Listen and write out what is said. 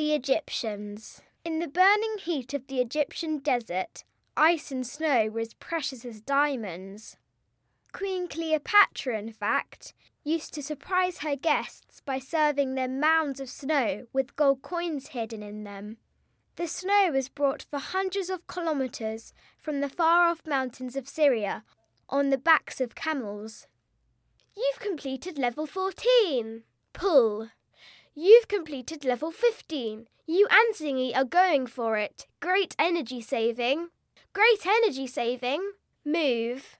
The Egyptians. In the burning heat of the Egyptian desert, ice and snow were as precious as diamonds. Queen Cleopatra, in fact, used to surprise her guests by serving them mounds of snow with gold coins hidden in them. The snow was brought for hundreds of kilometres from the far off mountains of Syria on the backs of camels. You've completed level 14. Pull. You've completed level 15. You and Zingy are going for it. Great energy saving. Great energy saving. Move.